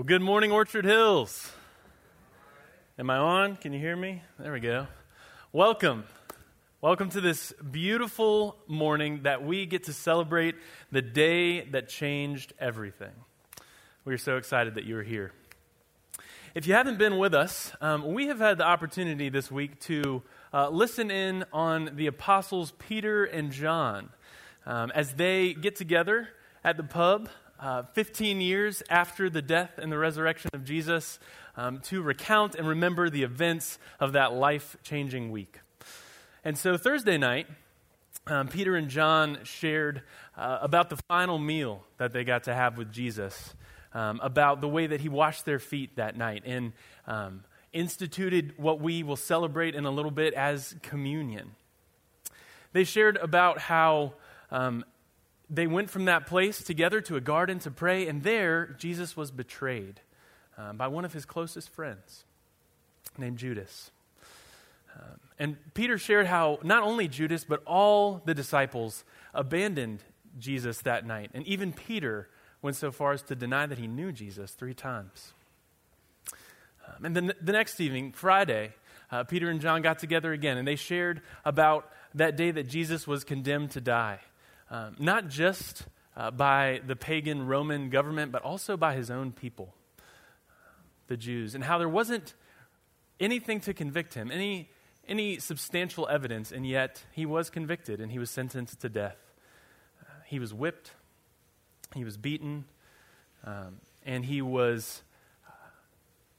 Well, good morning, Orchard Hills. Am I on? Can you hear me? There we go. Welcome. Welcome to this beautiful morning that we get to celebrate the day that changed everything. We are so excited that you're here. If you haven't been with us, um, we have had the opportunity this week to uh, listen in on the apostles Peter and John um, as they get together at the pub uh, 15 years after the death and the resurrection of Jesus um, to recount and remember the events of that life changing week. And so Thursday night, um, Peter and John shared uh, about the final meal that they got to have with Jesus, um, about the way that he washed their feet that night, and um, instituted what we will celebrate in a little bit as communion. They shared about how um, they went from that place together to a garden to pray, and there Jesus was betrayed um, by one of his closest friends named Judas. Um, and Peter shared how not only Judas, but all the disciples abandoned Jesus that night. And even Peter went so far as to deny that he knew Jesus three times. Um, and then the next evening, Friday, uh, Peter and John got together again, and they shared about that day that Jesus was condemned to die um, not just uh, by the pagan Roman government, but also by his own people, the Jews, and how there wasn't anything to convict him, any, any substantial evidence, and yet he was convicted and he was sentenced to death. Uh, he was whipped, he was beaten, um, and he was uh,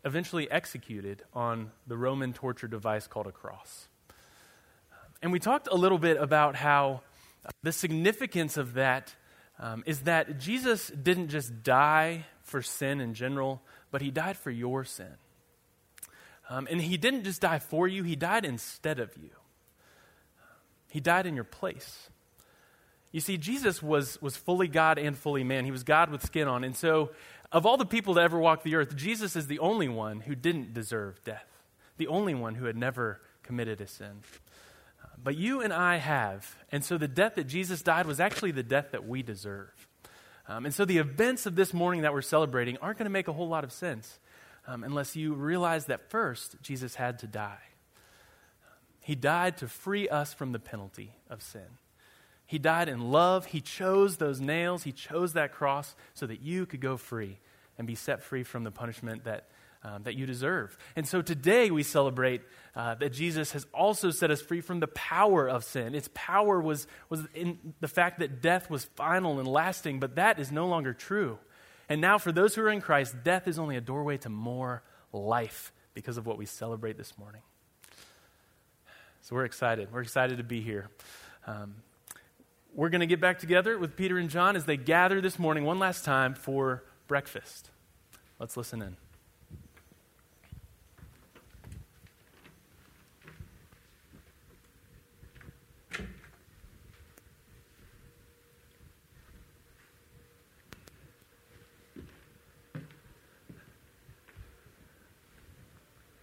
eventually executed on the Roman torture device called a cross. And we talked a little bit about how the significance of that um, is that Jesus didn't just die for sin in general, but he died for your sin. Um, and he didn't just die for you, he died instead of you. He died in your place. You see, Jesus was, was fully God and fully man. He was God with skin on. And so, of all the people that ever walked the earth, Jesus is the only one who didn't deserve death, the only one who had never committed a sin. But you and I have. And so the death that Jesus died was actually the death that we deserve. Um, and so the events of this morning that we're celebrating aren't going to make a whole lot of sense um, unless you realize that first, Jesus had to die. He died to free us from the penalty of sin. He died in love. He chose those nails. He chose that cross so that you could go free and be set free from the punishment that um, that you deserve. And so today we celebrate uh, that Jesus has also set us free from the power of sin. Its power was, was in the fact that death was final and lasting, but that is no longer true. And now, for those who are in Christ, death is only a doorway to more life because of what we celebrate this morning. So we're excited. We're excited to be here. Um, we're going to get back together with Peter and John as they gather this morning one last time for breakfast. Let's listen in.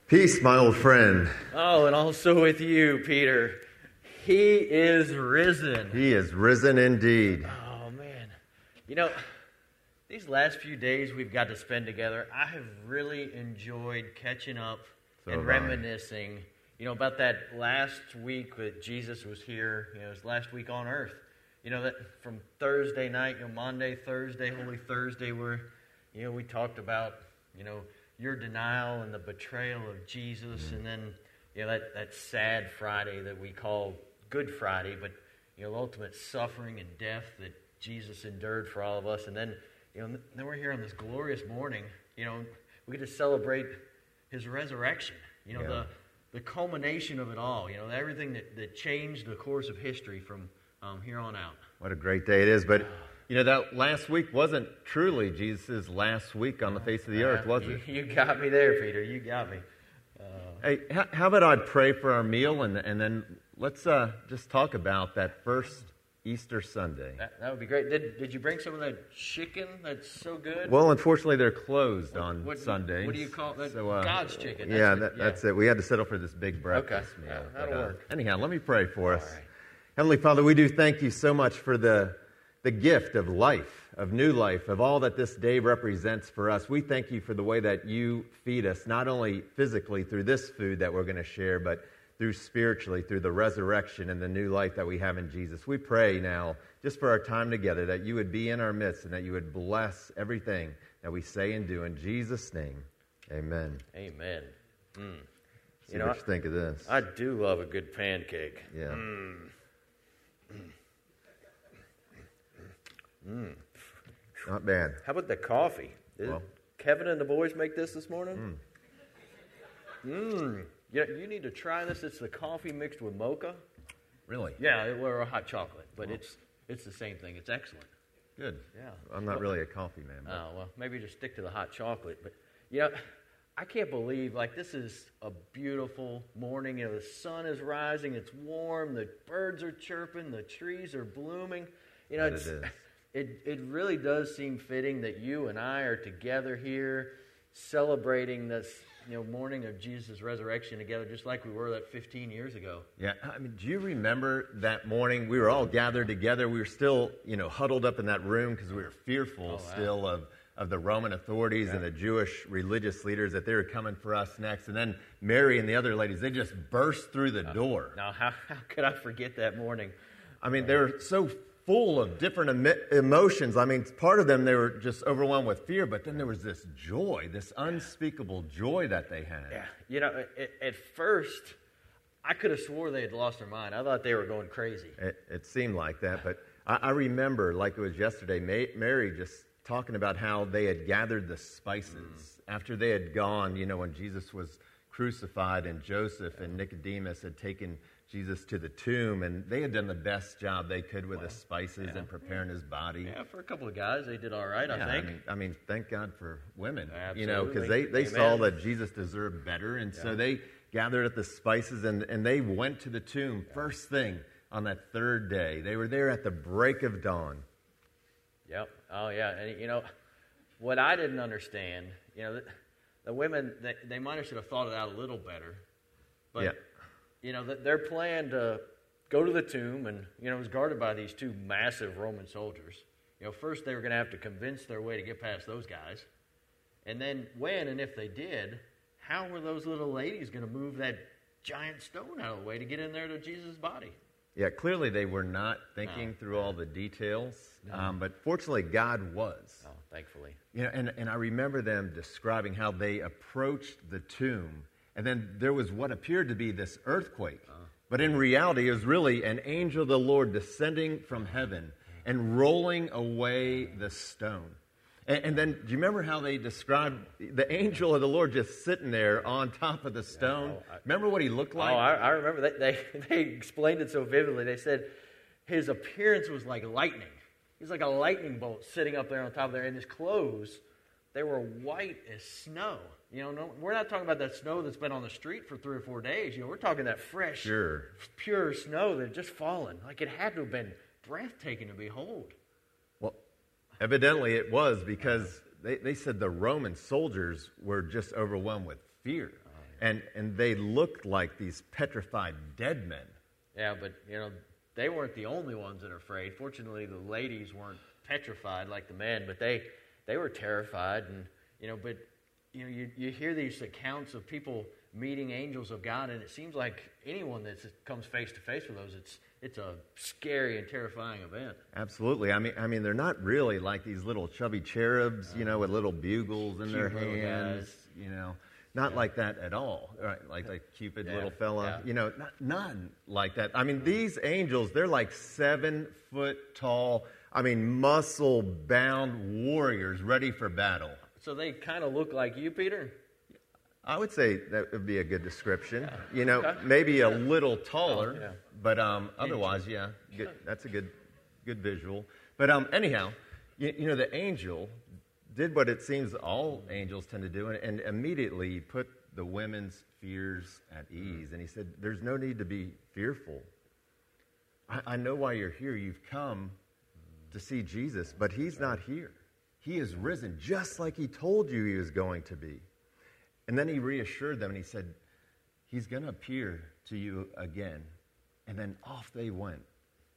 Peace, my old friend. Oh, and also with you, Peter. He is risen. He is risen indeed. Oh, man. You know, these last few days we've got to spend together, I have really enjoyed catching up so and reminiscing, you know, about that last week that Jesus was here, you know, his last week on earth. You know, that from Thursday night, you know, Monday, Thursday, Holy Thursday, where, you know, we talked about, you know, your denial and the betrayal of Jesus, and then you know that, that sad Friday that we call Good Friday, but you know ultimate suffering and death that Jesus endured for all of us, and then you know then we're here on this glorious morning. You know we get to celebrate His resurrection. You know yeah. the the culmination of it all. You know everything that, that changed the course of history from um, here on out. What a great day it is, but. You know, that last week wasn't truly Jesus' last week on the face of the earth, was it? You got me there, Peter. You got me. Uh, hey, how, how, about I pray for our meal and, and then let's uh, just talk about that first Easter Sunday. That, that, would be great. Did, did you bring some of that chicken that's so good? Well, unfortunately, they're closed on what, Sundays. What do you call that? So, uh, God's chicken. That's yeah, that, yeah, that's it. We had to settle for this big breakfast okay. meal. that'll but, uh, work. Anyhow, let me pray for us. Heavenly Father, we do thank you so much for the the gift of life, of new life, of all that this day represents for us. We thank you for the way that you feed us, not only physically through this food that we're going to share, but through spiritually, through the resurrection and the new life that we have in Jesus. We pray now, just for our time together, that you would be in our midst and that you would bless everything that we say and do. In Jesus' name, amen. Amen. Mm. See you know, what you think of this. I do love a good pancake. Yeah. Mm. Mm. Not bad. How about the coffee? Did well, Kevin and the boys make this this morning? Mmm. Mmm. Yeah, you need to try this. It's the coffee mixed with mocha. Really? Yeah, or a hot chocolate, but well. it's it's the same thing. It's excellent. Good. Yeah. I'm not well, really a coffee man. But. Oh well, maybe just stick to the hot chocolate. But yeah, I can't believe like this is a beautiful morning. You know, the sun is rising. It's warm. The birds are chirping. The trees are blooming. You know, it's, it, it it really does seem fitting that you and I are together here, celebrating this you know, morning of Jesus' resurrection together, just like we were that 15 years ago. Yeah, I mean, do you remember that morning? We were all gathered together. We were still, you know, huddled up in that room because we were fearful oh, wow. still of, of the Roman authorities yeah. and the Jewish religious leaders that they were coming for us next. And then Mary and the other ladies, they just burst through the uh, door. Now, how, how could I forget that morning? I mean, they were so full of different emotions. I mean, part of them, they were just overwhelmed with fear, but then there was this joy, this unspeakable joy that they had. Yeah. You know, at, at first, I could have swore they had lost their mind. I thought they were going crazy. It, it seemed like that, but I, I, remember, like it was yesterday, Mary just talking about how they had gathered the spices mm. after they had gone, you know, when Jesus was crucified and Joseph and Nicodemus had taken Jesus to the tomb, and they had done the best job they could with the spices yeah. and preparing his body. Yeah, for a couple of guys, they did all right, yeah, I think. I mean, I mean, thank God for women, Absolutely. you know, because they, they saw that Jesus deserved better, and so they gathered at the spices and, and they went to the tomb first thing on that third day. They were there at the break of dawn. Yep. Oh, yeah. And, you know, what I didn't understand, you know, the, the women, they, they might have should have thought it out a little better, but. You know, their plan to go to the tomb and, you know, it was guarded by these two massive Roman soldiers. You know, first they were going to have to convince their way to get past those guys. And then when and if they did, how were those little ladies going to move that giant stone out of the way to get in there to Jesus' body? Yeah, clearly they were not thinking no. through all the details, um, but fortunately God was. Oh, thankfully. You know, and, and I remember them describing how they approached the tomb and then there was what appeared to be this earthquake. Uh, but in reality, it was really an angel of the Lord descending from heaven and rolling away the stone. And, and, then, do you remember how they described the angel of the Lord just sitting there on top of the stone? Oh, I, remember what he looked like? Oh, I, I remember. They, they, they explained it so vividly. They said his appearance was like lightning. He's like a lightning bolt sitting up there on top of there, and his clothes, they were white as snow. You know, no, we're not talking about that snow that's been on the street for three or four days. You know, we're talking that fresh, sure. pure snow that had just fallen. Like it had to have been breathtaking to behold. Well, evidently it was because they, they said the Roman soldiers were just overwhelmed with fear. Oh, yeah. And, and they looked like these petrified dead men. Yeah, but, you know, they weren't the only ones that are afraid. Fortunately, the ladies weren't petrified like the men, but they, they were terrified. And, you know, but you know, you, you hear these accounts of people meeting angels of God, and it seems like anyone that comes face to face with those, it's it's a scary and terrifying event. Absolutely. I mean, I mean, they're not really like these little chubby cherubs, you know, with little bugles in their hands, guys. you know. Not yeah. like that at all, right? Like like Cupid, yeah. little fella, yeah. you know, not, none like that. I mean, these angels, they're like seven foot tall. I mean, muscle bound warriors ready for battle. So they kind of look like you, Peter? I would say that would be a good description. Yeah. You know, okay. maybe a little taller, oh, yeah. but um, otherwise, yeah, good, that's a good, good visual. But um, anyhow, you, you, know, the angel did what it seems all angels tend to do, and, and immediately put the women's fears at ease. And he said, "There's no need to be fearful. I, I know why you're here. You've come to see Jesus, but he's not here." He is risen just like he told you he was going to be. And then he reassured them and he said, He's going to appear to you again. And then off they went.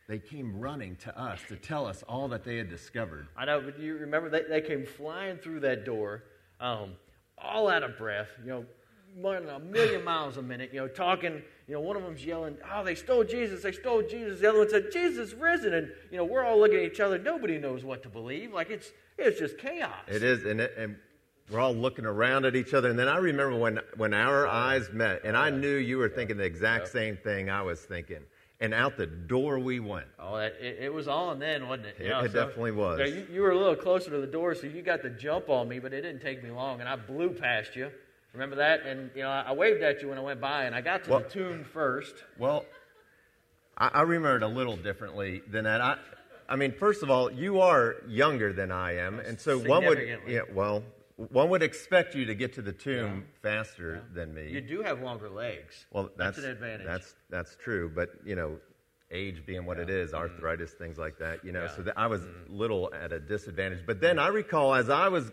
they came running to us to tell us all that they had discovered. I know, but you remember they, they came flying through that door, um, all out of breath, you know, more than a million miles a minute, you know, talking, you know, one of them's yelling, oh, they stole Jesus, they stole Jesus. The other one said, Jesus risen. And, you know, we're all looking at each other. Nobody knows what to believe. Like, it's, it's just chaos. It is, and, it, and we're all looking around at each other. And then I remember when, when our eyes met, and I knew you were thinking the exact same thing I was thinking. And out the door we went. Oh, it, it was on then, wasn't it? It, yeah, it so, definitely was. You, you, were a little closer to the door, so you got the jump on me, but it didn't take me long, and I blew past you. Remember that? And you know, I waved at you when I went by, and I got to well, the tomb first. Well, I, I remember it a little differently than that. I, I mean, first of all, you are younger than I am, and so one would, yeah, well, one would expect you to get to the tomb yeah. faster yeah. than me. You do have longer legs. Well, that's, that's, an advantage. That's that's true, but you know, age being what yeah. it is, mm-hmm. arthritis, mm. things like that. You know, so that I was mm. little at a disadvantage. But then I recall as I was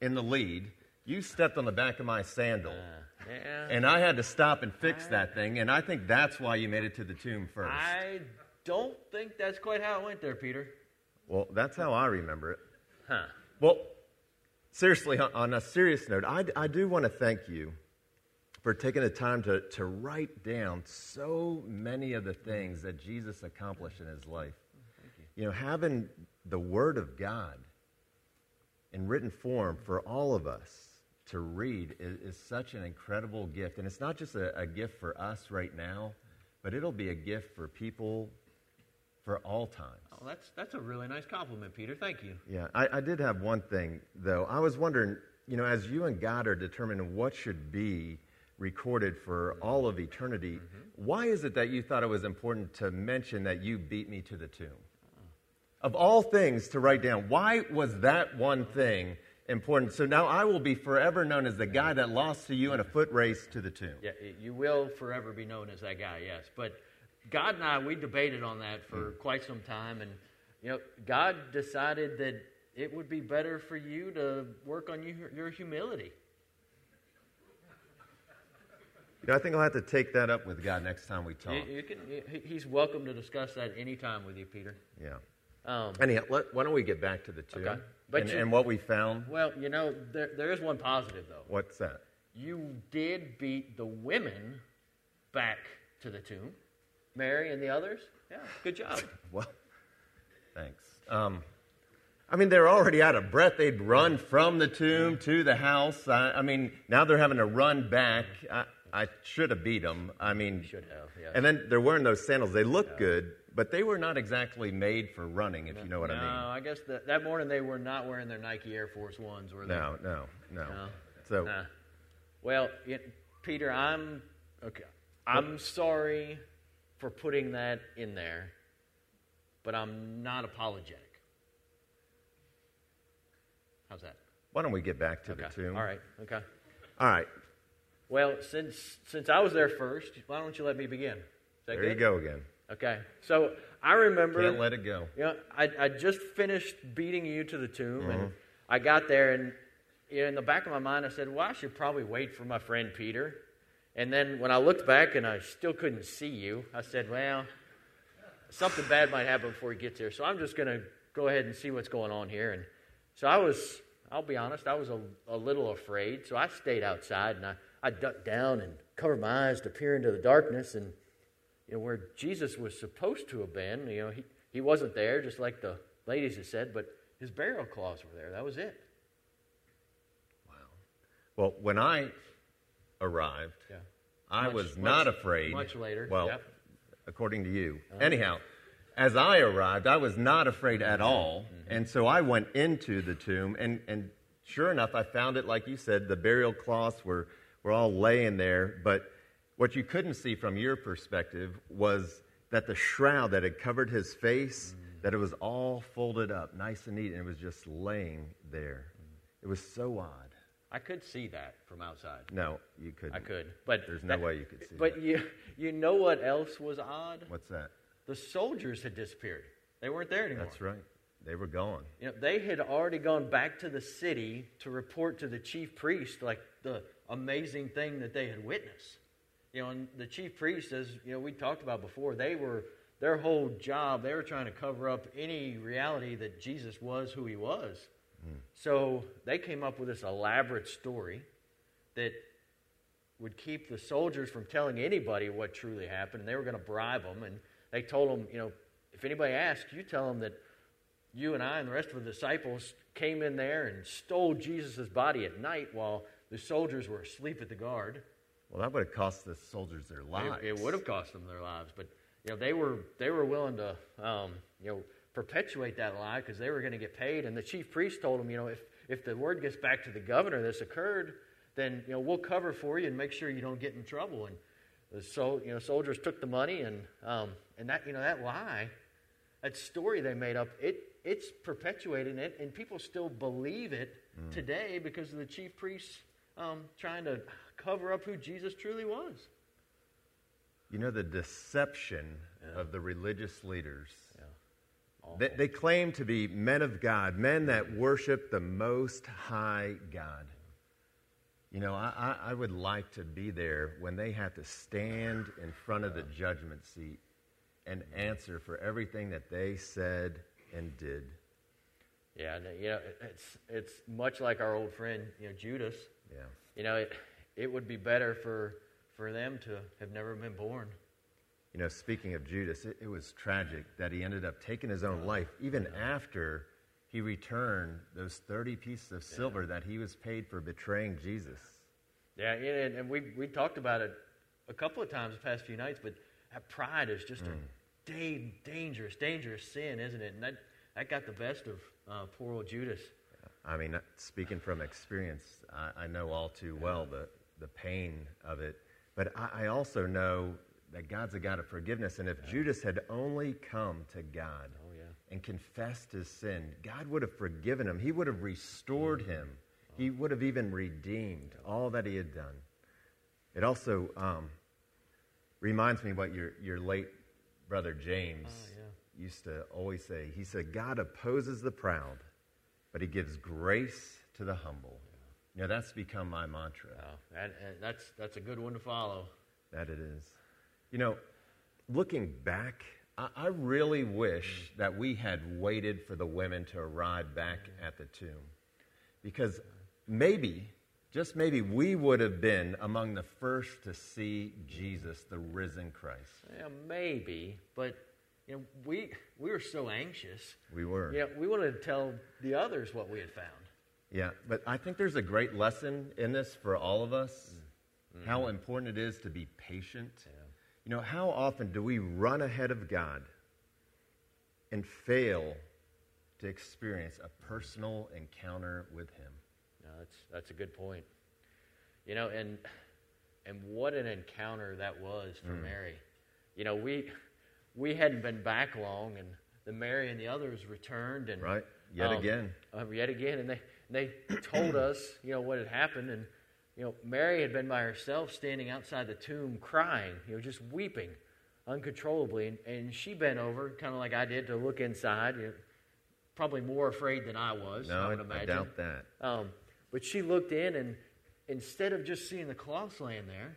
in the lead, you stepped on the back of my sandal. Uh, yeah. And I had to stop and fix I, that thing, and I think that's why you made it to the tomb first. I don't think that's quite how it went there, Peter. Well, that's how I remember it. Huh. Well, seriously, on a serious note, I, I do want to thank you for taking the time to, to write down so many of the things that Jesus accomplished in his life. You. you know, having the Word of God in written form for all of us to read is, is such an incredible gift. And it's not just a, a gift for us right now, but it'll be a gift for people for all times. Oh, that's, that's a really nice compliment, Peter. Thank you. Yeah, I, I did have one thing, though. I was wondering, you know, as you and God are determining what should be recorded for all of eternity, mm-hmm. why is it that you thought it was important to mention that you beat me to the tomb? Of all things to write down, why was that one thing important. So now I will be forever known as the guy that lost to you in a foot race to the tomb. Yeah, you will forever be known as that guy, yes. But God and I, we debated on that for mm. quite some time. And, you know, God decided that it would be better for you to work on your, your humility. You know, I think I'll have to take that up with God next time we talk. You, you can, he's welcome to discuss that anytime with you, Peter. Yeah. Um, Anyhow, let, why don't we get back to the tomb? Okay. But and, you, and what we found? Well, you know, there, there is one positive, though. What's that? You did beat the women back to the tomb. Mary and the others. Yeah, good job. well, thanks. Um, I mean, they're already out of breath. They'd run from the tomb to the house. I, I mean, now they're having to run back. I, I should have beat them. I mean, you should have. Yes. And then they're wearing those sandals. They look yeah. good, but they were not exactly made for running, if you know what no, I mean. No, I guess the, that morning they were not wearing their Nike Air Force Ones, were they? No, no, no. no. So, uh, well, it, Peter, I'm okay. I'm sorry for putting that in there, but I'm not apologetic. How's that? Why don't we get back to okay. the tomb? All right. Okay. All right. Well, since since I was there first, why don't you let me begin? there good? you go again. Okay. So I remember. Can't let it go. You know, I, I just finished beating you to the tomb, mm-hmm. and I got there, and you know, in the back of my mind, I said, well, I should probably wait for my friend Peter. And then when I looked back and I still couldn't see you, I said, well, something bad might happen before he gets here. So I'm just going to go ahead and see what's going on here. And so I was, I'll be honest, I was a, a little afraid. So I stayed outside and I, I ducked down and covered my eyes to peer into the darkness. And you know, where Jesus was supposed to have been. You know, he, he wasn't there, just like the ladies had said, but his burial cloths were there. That was it. Wow. Well, when I arrived, yeah. I much, was not much, afraid. Much later. Well, yep. according to you. Uh-huh. Anyhow, as I arrived, I was not afraid at all. Mm-hmm. And so I went into the tomb, and, and sure enough, I found it, like you said, the burial cloths were, were all laying there, but what you couldn't see from your perspective was that the shroud that had covered his face, mm. that it was all folded up, nice and neat, and it was just laying there. Mm. It was so odd. I could see that from outside. No, you couldn't. I could, but there's no that, way you could see. But that. you, you know what else was odd? What's that? The soldiers had disappeared. They weren't there anymore. That's right. They were gone. You know, they had already gone back to the city to report to the chief priest like the amazing thing that they had witnessed. You know, and the chief priests, as you know, we talked about before, they were their whole job, they were trying to cover up any reality that Jesus was who he was. Mm. So they came up with this elaborate story that would keep the soldiers from telling anybody what truly happened. And they were going to bribe them. And they told them, you know, if anybody asks, you tell them that you and I and the rest of the disciples came in there and stole Jesus' body at night while the soldiers were asleep at the guard. Well, that would have cost the soldiers their lives. It, it would have cost them their lives, but you know they were they were willing to um, you know perpetuate that lie because they were going to get paid. And the chief priest told them, you know, if if the word gets back to the governor this occurred, then you know we'll cover for you and make sure you don't get in trouble. And the so you know soldiers took the money and um, and that you know that lie, that story they made up, it it's perpetuating it, and people still believe it mm. today because of the chief priests um, trying to cover up who Jesus truly was. You know, the deception yeah. of the religious leaders. Yeah. They, they, claim to be men of God, men that worship the Most High God. You know, I, I would like to be there when they have to stand in front of the judgment seat and mm-hmm. answer for everything that they said and did. Yeah, you know, it's it's much like our old friend, you know, Judas. Yeah. You know, it it would be better for for them to have never been born. You know, speaking of Judas, it, it was tragic that he ended up taking his own life, even after he returned those 30 pieces of silver yeah. that he was paid for betraying Jesus. Yeah, and, and we, we talked about it a couple of times the past few nights, but that pride is just mm. a da- dangerous, dangerous sin, isn't it? And that, that got the best of uh, poor old Judas. I mean, speaking from experience, I, I know all too well the, the pain of it. But I, I, also know that God's a God of forgiveness. And if yeah. Judas had only come to God oh, yeah. and confessed his sin, God would have forgiven him. He would have restored mm-hmm. him. Oh. He would have even redeemed all that he had done. It also um, reminds me what your, your late brother James oh, yeah. used to always say. He said, God opposes the proud but he gives grace to the humble. You know, that's become my mantra. Oh, and, and that's, that's a good one to follow. That it is. You know, looking back, I, I really wish that we had waited for the women to arrive back mm. at the tomb. Because maybe, just maybe, we would have been among the first to see Jesus, the risen Christ. Yeah, maybe, but you know, we, we were so anxious. We were. Yeah, we wanted to tell the others what we had found. Yeah, but I think there's a great lesson in this for all of us mm-hmm. how important it is to be patient. Yeah. You know, how often do we run ahead of God and fail to experience a personal encounter with Him? No, that's, that's a good point. You know, and, and what an encounter that was for mm. Mary. You know, we we hadn't been back long, and the Mary and the others returned, and right yet um, again, uh, yet again, and they they told us, you know, what had happened, and you know, Mary had been by herself, standing outside the tomb, crying, you know, just weeping uncontrollably, and, and she bent over, kind of like I did, to look inside. You know, probably more afraid than I was. No, I would imagine. I doubt that. Um, but she looked in, and instead of just seeing the cloths laying there,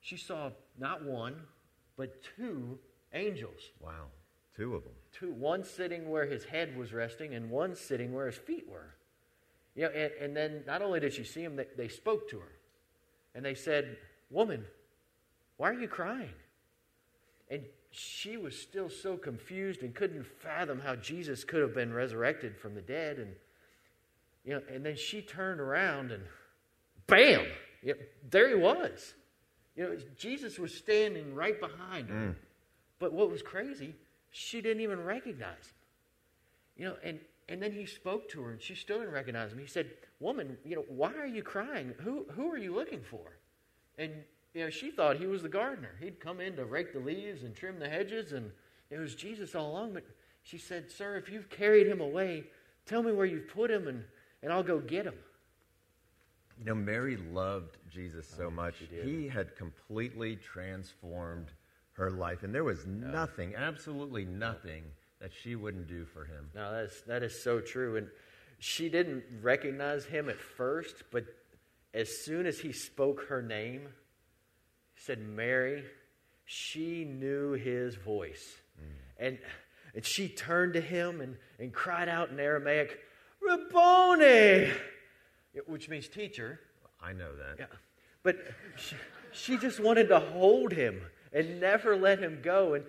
she saw not one, but two angels. Wow. Two of them. Two. One sitting where his head was resting, and one sitting where his feet were. You know, and, and then not only did she see him, they, they spoke to her. And they said, Woman, why are you crying? And she was still so confused and couldn't fathom how Jesus could have been resurrected from the dead. And, you know, and then she turned around and bam, you know, there he was. You know, Jesus was standing right behind her. Mm. But what was crazy, she didn't even recognize him. You know, and, and then he spoke to her and she still didn't recognize him. He said, Woman, you know, why are you crying? Who, who are you looking for? And, you know, she thought he was the gardener. He'd come in to rake the leaves and trim the hedges, and it was Jesus all along. But she said, Sir, if you've carried him away, tell me where you've put him, and, and I'll go get him. You know, Mary loved Jesus so oh, much. He had completely transformed her life. And there was nothing, absolutely nothing, that she wouldn't do for him. No, that is, that is so true. And she didn't recognize him at first, but as soon as he spoke her name, he said, Mary, she knew his voice. Mm. and, and she turned to him and, and cried out in Aramaic, Rabboni, which means teacher. I know that. Yeah. But she, she just wanted to hold him and never let him go. And,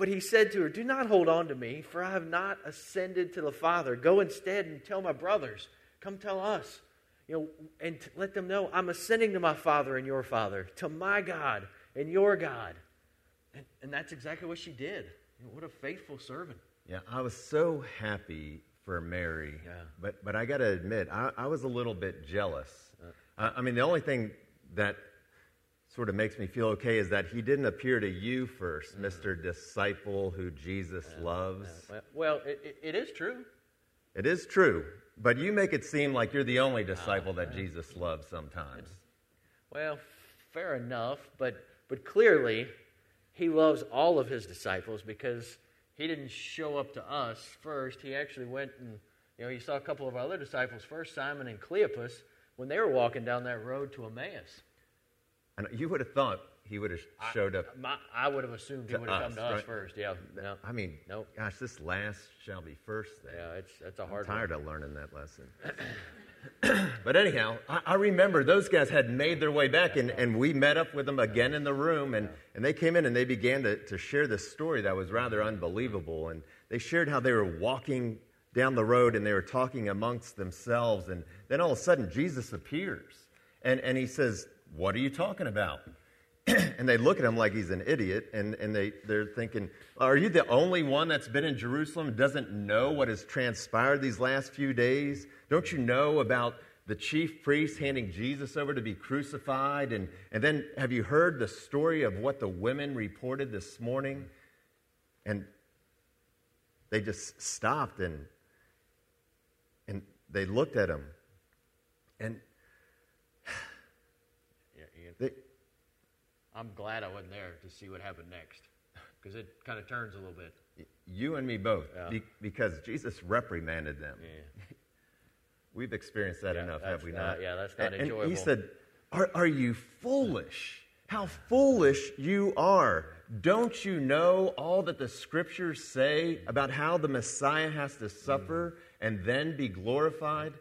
but he said to her, Do not hold on to me, for I have not ascended to the Father. Go instead and tell my brothers. Come tell us. You know, and t- let them know I'm ascending to my Father and your Father, to my God and your God. And, and that's exactly what she did. You know, what a faithful servant. Yeah, I was so happy for Mary. Yeah. But, but I got to admit, I, I was a little bit jealous. Uh, I mean, the only thing that sort of makes me feel okay is that he didn't appear to you first, Mr. Disciple who Jesus loves. Well, well it, it, it is true. It is true, but you make it seem like you're the only ah, disciple that Jesus loves sometimes. Well, fair enough, but, but clearly he loves all of his disciples because he didn't show up to us first. He actually went and, you know, he saw a couple of other disciples first, Simon and Cleopas, when they were walking down that road to Emmaus. And you would have thought he would have showed up. My, I would have assumed he would have come to us right? first. Yeah. No. I mean, Nope. gosh, this last shall be first thing. Yeah, it's that's a I'm hard tired one. of learning that lesson. but anyhow, I, I remember those guys had made their way back, and, and we met up with them again in the room, and, and they came in and they began to, to share this story that was rather unbelievable. And they shared how they were walking down the road and they were talking amongst themselves, and then all of a sudden Jesus appears, and, and he says, What are you talking about? and they look at him like he's an idiot, and, and they, they're thinking, Are you the only one that's been in Jerusalem doesn't know what has transpired these last few days? Don't you know about the chief priest handing Jesus over to be crucified? And, and then have you heard the story of what the women reported this morning? And they just stopped and, and they looked at him. And Yeah, Ian, they, I'm glad I wasn't there to see what happened next because it kind of turns a little bit. you and me both, Yeah. be, because Jesus reprimanded them. Yeah. We've experienced that Yeah, enough, have we not- not? yeah, that's not and, And he said, are, are you foolish? How foolish you are. Don't you know all that the scriptures say about how the Messiah has to suffer mm. and then be glorified?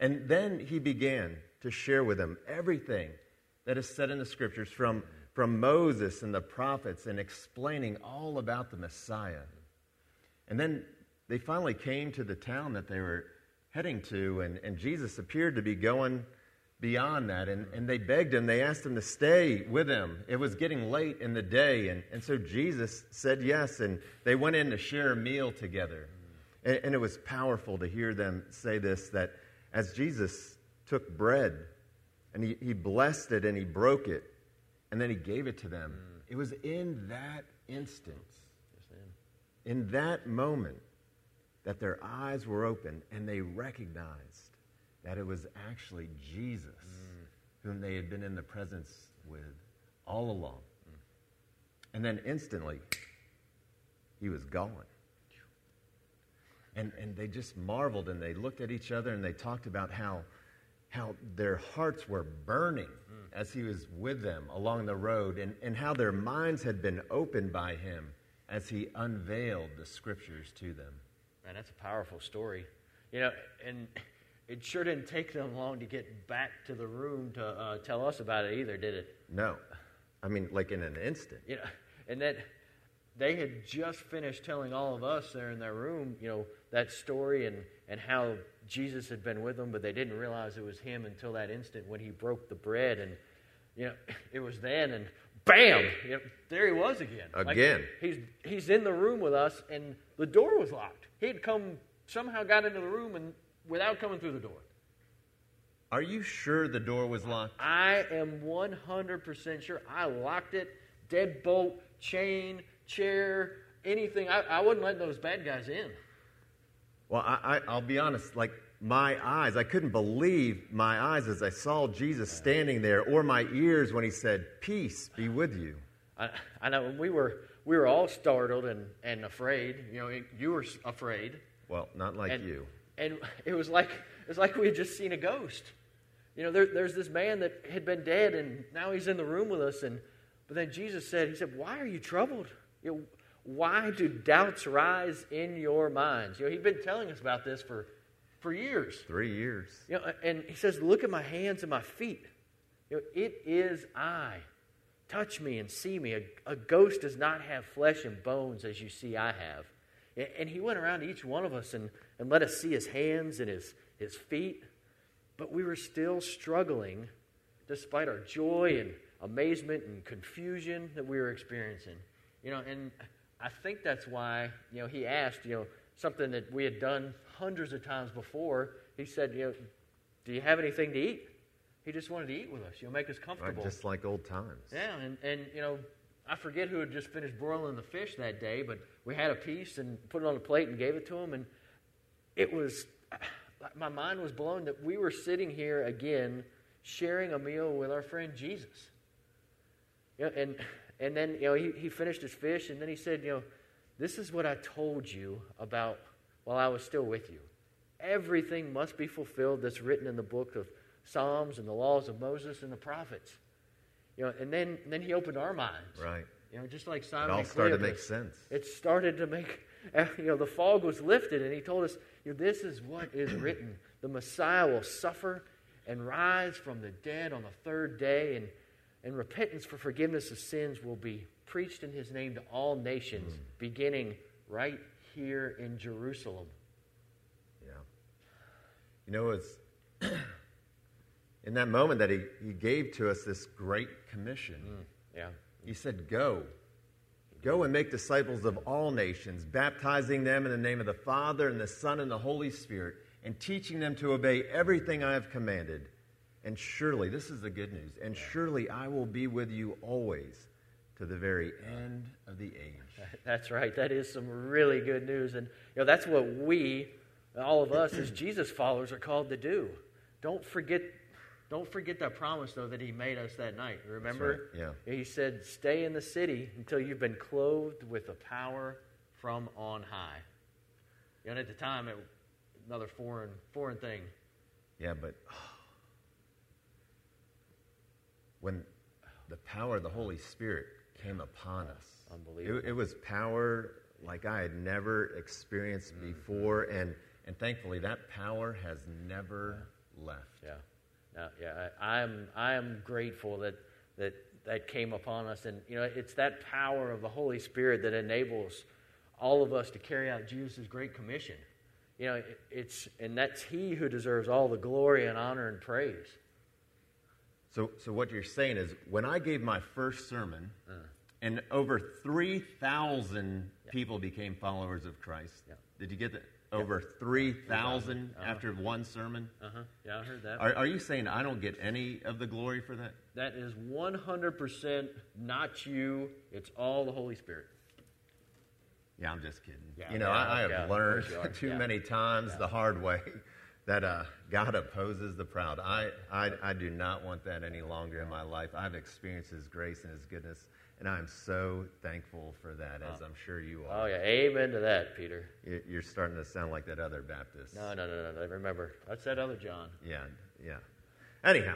And then he began to share with them everything that is said in the scriptures from, from Moses and the prophets and explaining all about the Messiah. And then they finally came to the town that they were heading to, and, and Jesus appeared to be going beyond that. And, and they begged him, they asked him to stay with them. It was getting late in the day, and, and so Jesus said yes, and they went in to share a meal together. And, and it was powerful to hear them say this that as Jesus took bread and he, he blessed it and he broke it, and then he gave it to them, mm. it was in that instant in that moment that their eyes were open and they recognized that it was actually Jesus mm. whom they had been in the presence with all along. Mm. And then instantly, he was gone. And, and they just marveled and they looked at each other and they talked about how, how their hearts were burning as he was with them along the road and, and how their minds had been opened by him as he unveiled the scriptures to them. Man, that's a powerful story. You know, and it sure didn't take them long to get back to the room to uh, tell us about it either, did it? No, I mean, like in an instant. You know, and that they had just finished telling all of us there in their room, you know, that story and, and how Jesus had been with them, but they didn't realize it was him until that instant when he broke the bread. And, you know, it was then, and bam, you know, there he was again. Like, Again. he's, he's in the room with us, and the door was locked. He had come, somehow got into the room and without coming through the door. Are you sure the door was locked? I am 100% sure I locked it, deadbolt, chain, chair, anything. I, I wasn't let those bad guys in. Well, I, I, I'll be honest, like my eyes, I couldn't believe my eyes as I saw Jesus standing there, or my ears when he said, Peace be with you. I, I know we were we were all startled and, and afraid. You know, you were afraid, Well, not like and you. and it was like it was like we had just seen a ghost. You know, there, there's this man that had been dead, and now he's in the room with us. And but then Jesus said, He said, "Why are you troubled? You know, why do doubts rise in your minds? You know, he'd been telling us about this for, for years. Three years. You know, and he says, Look at my hands and my feet. You know, it is I. Touch me and see me. A, a ghost does not have flesh and bones as you see I have. And, and he went around to each one of us and, and let us see his hands and his, his feet. But we were still struggling despite our joy and amazement and confusion that we were experiencing. You know, and I think that's why, you know, he asked, you know, something that we had done hundreds of times before. He said, you know, do you have anything to eat? He just wanted to eat with us, you know, make us comfortable. Right, just like old times. Yeah, and, and you know, I forget who had just finished broiling the fish that day, but we had a piece and put it on a plate and gave it to him, and it was my mind was blown that we were sitting here again sharing a meal with our friend Jesus. You know, and and then you know he, he finished his fish, and then he said, you know, this is what I told you about while I was still with you. Everything must be fulfilled that's written in the book of Psalms and the laws of Moses and the prophets. You know, and then and then he opened our minds. Right. You know, just like Simon. It all started to make sense. It started to make you know the fog was lifted, and he told us, you know, this is what is written: the Messiah will suffer and rise from the dead on the third day, and and repentance for forgiveness of sins will be preached in his name to all nations, mm. beginning right here in Jerusalem. Yeah. You know, it's in that moment that he, he gave to us this great commission. Mm. Yeah. He said, Go. Go and make disciples of all nations, baptizing them in the name of the Father and the Son and the Holy Spirit, and teaching them to obey everything I have commanded. And surely, this is the good news, and surely I will be with you always to the very end of the age. That's right. That is some really good news. And you know, that's what we, all of us as Jesus followers, are called to do. Don't forget don't forget that promise, though, that he made us that night. Remember? Right. Yeah. He said, Stay in the city until you've been clothed with the power from on high. you And at the time, it another foreign foreign thing. Yeah, but oh, when the power of the Holy Spirit came upon us. Unbelievable. It, it was power like I had never experienced mm-hmm. before, and, and thankfully that power has never left. Yeah, no, yeah. I, I'm I am grateful that that that came upon us, and you know it's that power of the Holy Spirit that enables all of us to carry out Jesus' great commission. You know, it, it's and that's He who deserves all the glory and honor and praise. So, so what you're saying is, when I gave my first sermon, uh, and over 3,000 yeah. people became followers of Christ. Yeah. Did you get that? Over 3,000 uh-huh. after one sermon? Uh-huh. Yeah, I heard that. Are, are, you saying I don't get any of the glory for that? That is 100% not you. It's all the Holy Spirit. Yeah, I'm just kidding. Yeah, you know, yeah, I, I, have yeah, learned too many times the hard way that uh, God opposes the proud. I, I, I do not want that any longer in my life. I've experienced His grace and His goodness, and I'm so thankful for that, as I'm sure you are. Oh, yeah. Amen to that, Peter. You're starting to sound like that other Baptist. No, no, no, no. Remember, that's that other John. Yeah, yeah. Anyhow,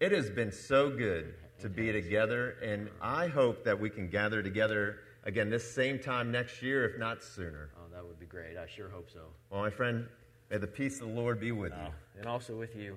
it has been so good to be together, and I hope that we can gather together again this same time next year, if not sooner. Oh, that would be great. I sure hope so. Well, my friend, May the peace of the Lord be with you. And also with you.